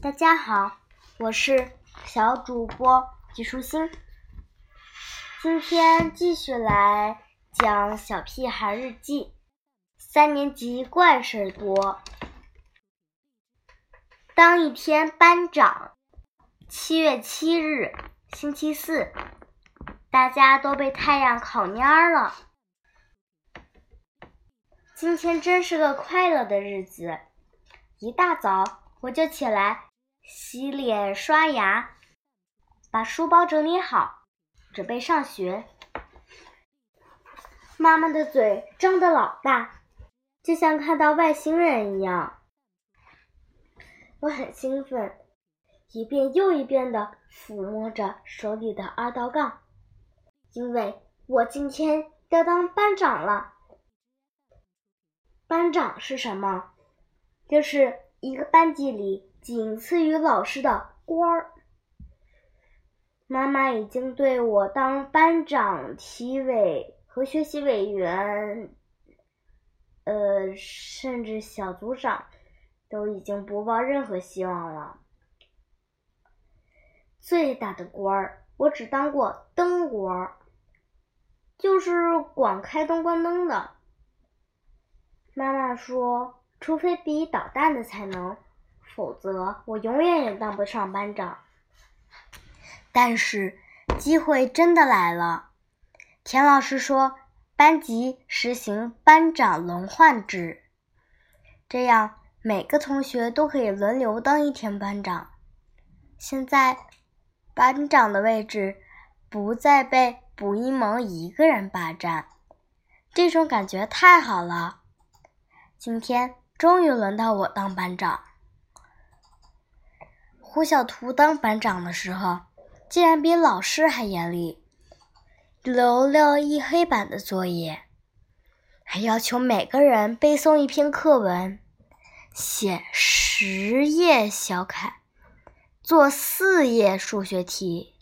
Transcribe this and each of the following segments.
大家好，我是小主播季舒心。今天继续来讲《小屁孩日记》，三年级怪事多。当一天班长，七月七日，星期四，大家都被太阳烤蔫了。今天真是个快乐的日子。一大早我就起来洗脸刷牙，把书包整理好，准备上学。妈妈的嘴张得老大，就像看到外星人一样。我很兴奋，一遍又一遍地抚摸着手里的二道杠，因为我今天要当班长了。班长是什么？就是一个班级里仅次于老师的官儿。妈妈已经对我当班长、体委和学习委员，呃，甚至小组长，都已经不抱任何希望了。最大的官儿，我只当过灯官儿，就是管开灯关灯的。妈妈说：“除非比捣蛋的才能，否则我永远也当不上班长。”但是机会真的来了。田老师说，班级实行班长轮换制，这样每个同学都可以轮流当一天班长。现在，班长的位置不再被卜一萌一个人霸占，这种感觉太好了。今天终于轮到我当班长。胡小图当班长的时候，竟然比老师还严厉，留了一黑板的作业，还要求每个人背诵一篇课文，写十页小楷，做四页数学题。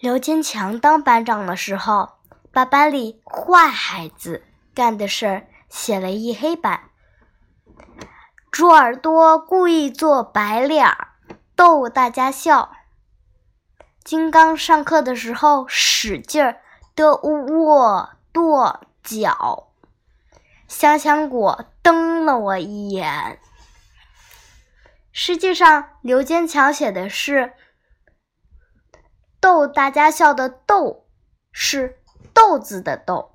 刘坚强当班长的时候，把班里坏孩子干的事儿。写了一黑板，猪耳朵故意做白脸儿逗大家笑。金刚上课的时候使劲儿的握跺脚。香香果瞪了我一眼。实际上，刘坚强写的是逗大家笑的“逗”，是豆子的“豆”。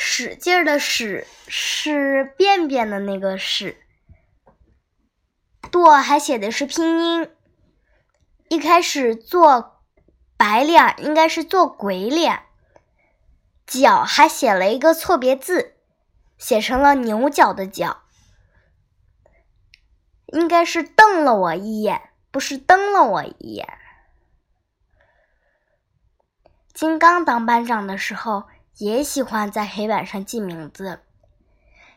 使劲儿的使是便便的那个使，跺还写的是拼音。一开始做白脸应该是做鬼脸，脚还写了一个错别字，写成了牛角的角，应该是瞪了我一眼，不是瞪了我一眼。金刚当班长的时候。也喜欢在黑板上记名字，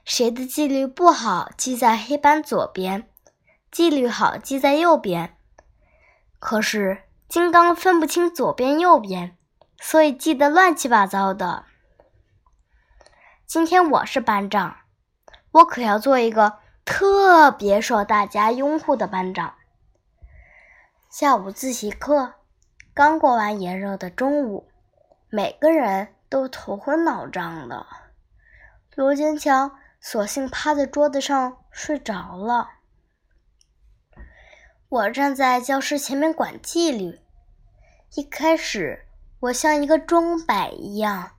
谁的纪律不好，记在黑板左边；纪律好，记在右边。可是金刚分不清左边右边，所以记得乱七八糟的。今天我是班长，我可要做一个特别受大家拥护的班长。下午自习课刚过完炎热的中午，每个人。都头昏脑胀的，罗坚强索性趴在桌子上睡着了。我站在教室前面管纪律。一开始，我像一个钟摆一样，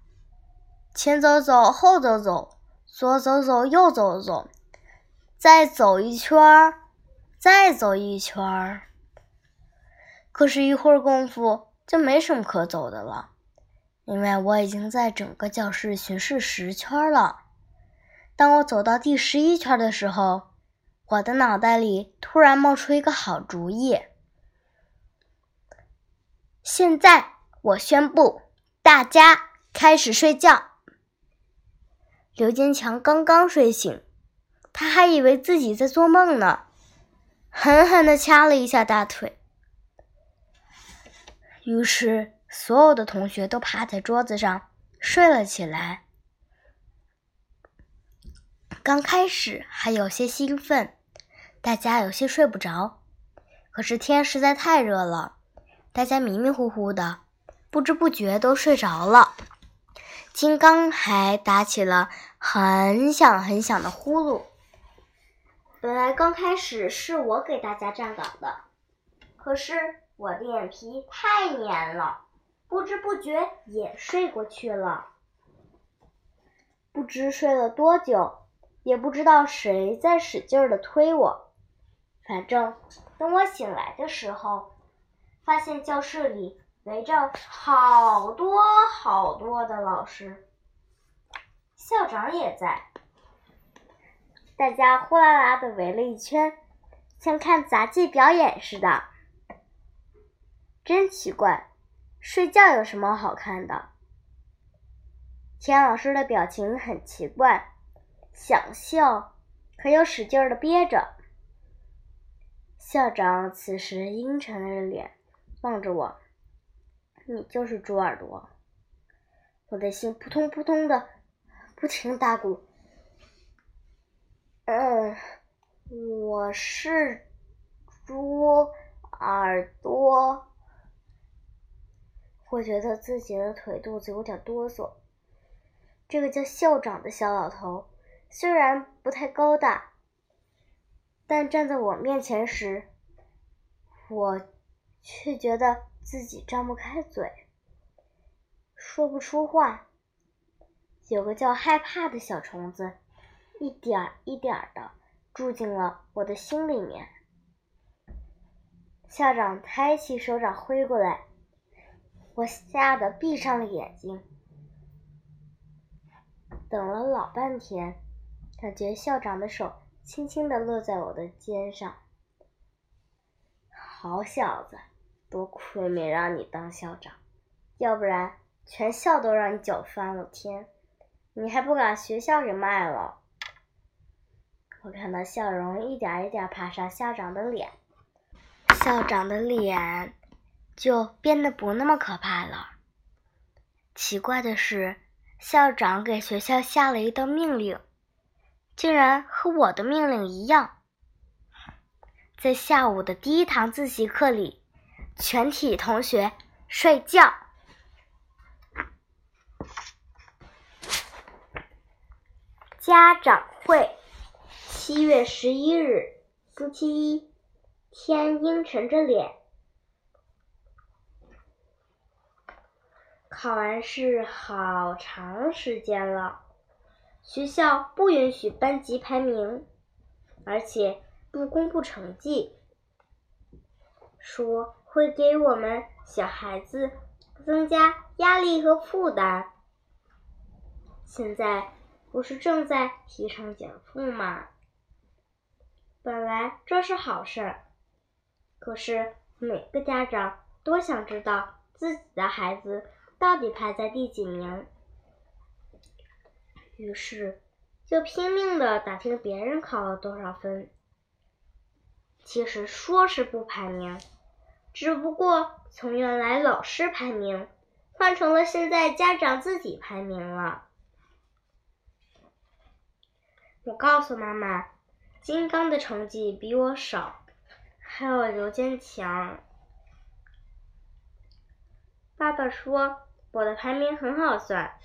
前走走，后走走，左走走，右走走，再走一圈儿，再走一圈儿。可是，一会儿功夫就没什么可走的了。因为我已经在整个教室巡视十圈了，当我走到第十一圈的时候，我的脑袋里突然冒出一个好主意。现在我宣布，大家开始睡觉。刘坚强刚刚睡醒，他还以为自己在做梦呢，狠狠地掐了一下大腿，于是。所有的同学都趴在桌子上睡了起来。刚开始还有些兴奋，大家有些睡不着。可是天实在太热了，大家迷迷糊糊的，不知不觉都睡着了。金刚还打起了很响很响的呼噜。本来刚开始是我给大家站岗的，可是我的眼皮太黏了，不知不觉也睡过去了。不知睡了多久，也不知道谁在使劲的推我。反正等我醒来的时候，发现教室里围着好多好多的老师，校长也在，大家呼啦啦的围了一圈，像看杂技表演似的。真奇怪，睡觉有什么好看的？田老师的表情很奇怪，想笑，可又使劲的憋着。校长此时阴沉着脸望着我，你就是猪耳朵。我的心扑通扑通的不停打鼓。嗯，我是猪耳朵。我觉得自己的腿肚子有点哆嗦。这个叫校长的小老头虽然不太高大。但站在我面前时，我却觉得自己张不开嘴，说不出话。有个叫害怕的小虫子，一点一点的住进了我的心里面。校长抬起手掌挥过来，我吓得闭上了眼睛。等了老半天，感觉校长的手。轻轻地落在我的肩上。好小子，多亏没让你当校长，要不然全校都让你搅翻了天，你还不把学校给卖了。我看到笑容一点一点爬上校长的脸，校长的脸就变得不那么可怕了。奇怪的是，校长给学校下了一道命令。竟然和我的命令一样，在下午的第一堂自习课里，全体同学睡觉。家长会，七月十一日，星期一，天阴沉着脸。考完试好长时间了。学校不允许班级排名，而且不公布成绩，说会给我们小孩子增加压力和负担。现在不是正在提倡减负吗？本来这是好事儿，可是每个家长都想知道自己的孩子到底排在第几名。于是，就拼命的打听别人考了多少分。其实说是不排名，只不过从原来老师排名，换成了现在家长自己排名了。我告诉妈妈，金刚的成绩比我少，还有刘坚强。爸爸说，我的排名很好算。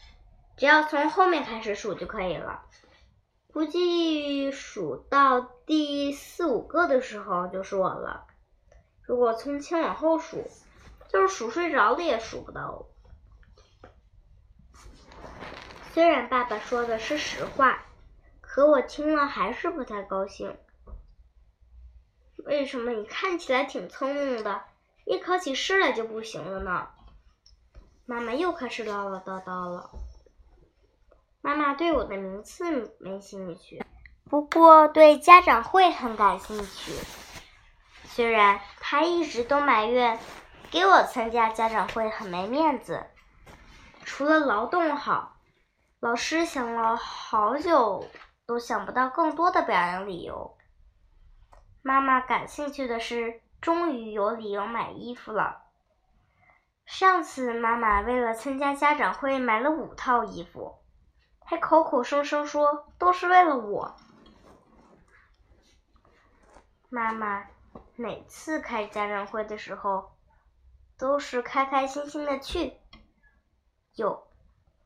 只要从后面开始数就可以了，估计数到第四五个的时候就是我了。如果从前往后数，就是数睡着了也数不到。虽然爸爸说的是实话，可我听了还是不太高兴。为什么你看起来挺聪明的，一考起试来就不行了呢？妈妈又开始唠唠叨叨了。妈妈对我的名次没兴趣，不过对家长会很感兴趣。虽然她一直都埋怨给我参加家长会很没面子，除了劳动好，老师想了好久都想不到更多的表扬理由。妈妈感兴趣的是，终于有理由买衣服了。上次妈妈为了参加家长会买了五套衣服。还口口声声说都是为了我。妈妈每次开家长会的时候，都是开开心心的去，又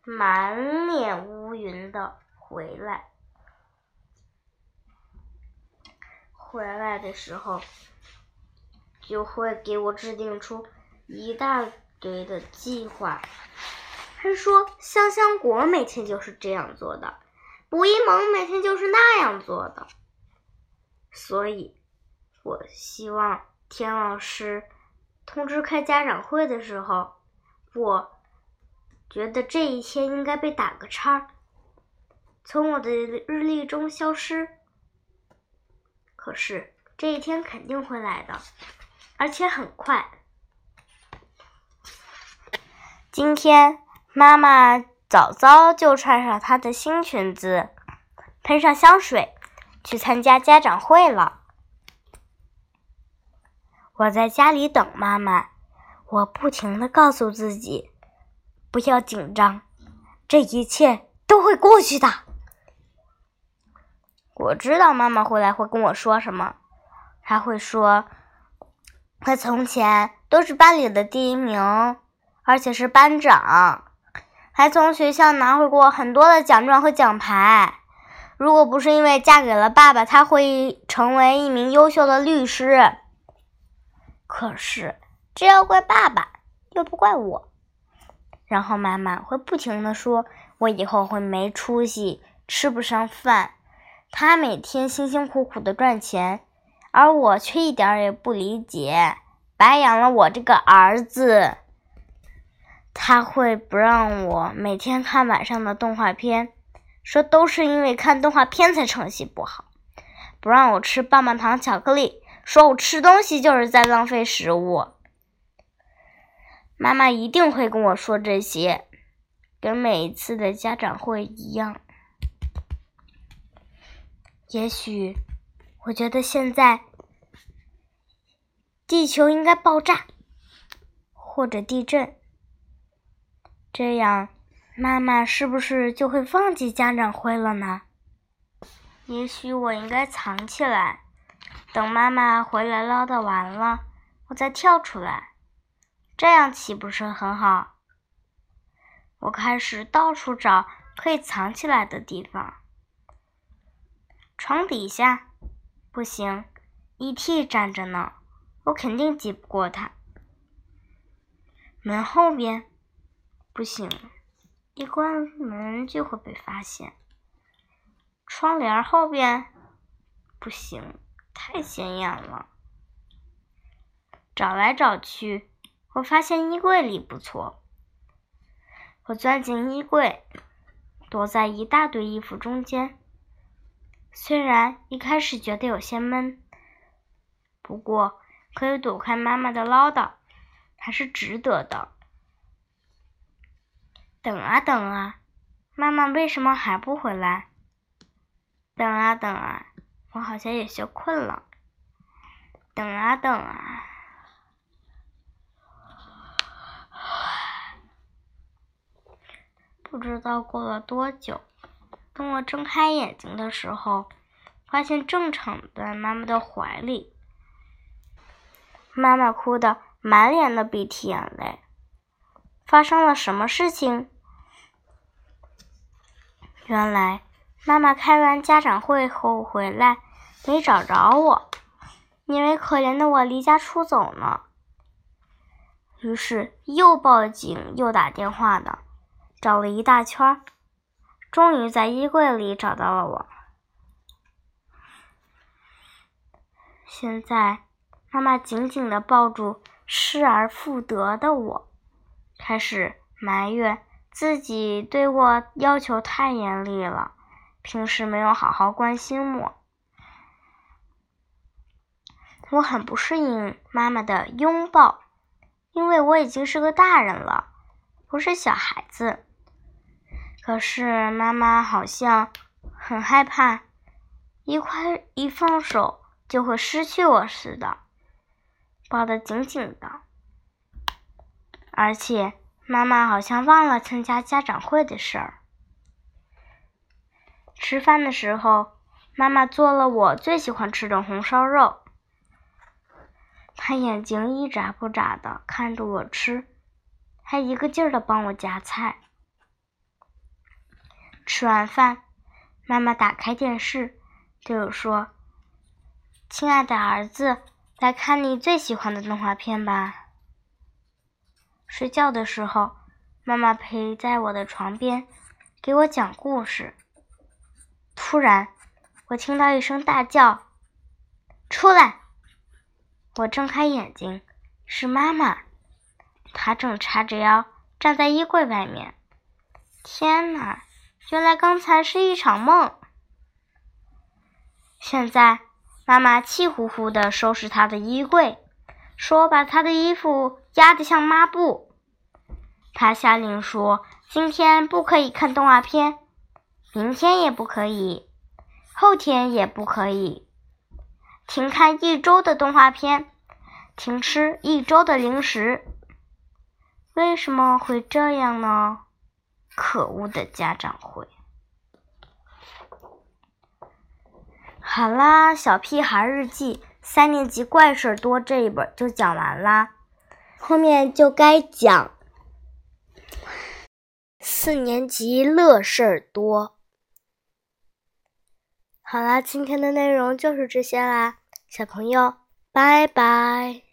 满脸乌云的回来。回来的时候，就会给我制定出一大堆的计划。还说香香果每天就是这样做的，卜一萌每天就是那样做的，所以，我希望田老师通知开家长会的时候，我觉得这一天应该被打个叉，从我的日历中消失。可是这一天肯定会来的，而且很快。今天。妈妈早早就穿上她的新裙子，喷上香水，去参加家长会了。我在家里等妈妈，我不停的告诉自己，不要紧张，这一切都会过去的。我知道妈妈回来会跟我说什么，她会说，她从前都是班里的第一名，而且是班长。还从学校拿回过很多的奖状和奖牌。如果不是因为嫁给了爸爸，他会成为一名优秀的律师。可是这要怪爸爸，又不怪我。然后妈妈会不停的说：“我以后会没出息，吃不上饭。”他每天辛辛苦苦的赚钱，而我却一点也不理解，白养了我这个儿子。他会不让我每天看晚上的动画片，说都是因为看动画片才成绩不好；不让我吃棒棒糖、巧克力，说我吃东西就是在浪费食物。妈妈一定会跟我说这些，跟每一次的家长会一样。也许，我觉得现在地球应该爆炸，或者地震。这样，妈妈是不是就会忘记家长会了呢？也许我应该藏起来，等妈妈回来唠叨完了，我再跳出来，这样岂不是很好？我开始到处找可以藏起来的地方。床底下不行，E.T. 站着呢，我肯定挤不过他。门后边。不行，一关门就会被发现。窗帘后边不行，太显眼了。找来找去，我发现衣柜里不错。我钻进衣柜，躲在一大堆衣服中间。虽然一开始觉得有些闷，不过可以躲开妈妈的唠叨，还是值得的。等啊等啊，妈妈为什么还不回来？等啊等啊，我好像有些困了。等啊等啊，不知道过了多久，等我睁开眼睛的时候，发现正躺在妈妈的怀里。妈妈哭得满脸的鼻涕眼泪。发生了什么事情？原来妈妈开完家长会后回来没找着我，因为可怜的我离家出走呢。于是又报警又打电话的，找了一大圈，终于在衣柜里找到了我。现在妈妈紧紧的抱住失而复得的我。开始埋怨自己对我要求太严厉了，平时没有好好关心我。我很不适应妈妈的拥抱，因为我已经是个大人了，不是小孩子。可是妈妈好像很害怕，一块一放手就会失去我似的，抱得紧紧的。而且，妈妈好像忘了参加家长会的事儿。吃饭的时候，妈妈做了我最喜欢吃的红烧肉。她眼睛一眨不眨的看着我吃，还一个劲儿的帮我夹菜。吃完饭，妈妈打开电视，对我说：“亲爱的儿子，来看你最喜欢的动画片吧。”睡觉的时候，妈妈陪在我的床边，给我讲故事。突然，我听到一声大叫：“出来！”我睁开眼睛，是妈妈，她正叉着腰站在衣柜外面。天哪，原来刚才是一场梦。现在，妈妈气呼呼地收拾她的衣柜，说把她的衣服压得像抹布。他下令说：“今天不可以看动画片，明天也不可以，后天也不可以。”停看一周的动画片，停吃一周的零食。为什么会这样呢？可恶的家长会！好啦，《小屁孩日记》三年级怪事多这一本就讲完啦，后面就该讲四年级乐事儿多。好啦，今天的内容就是这些啦。小朋友，拜拜。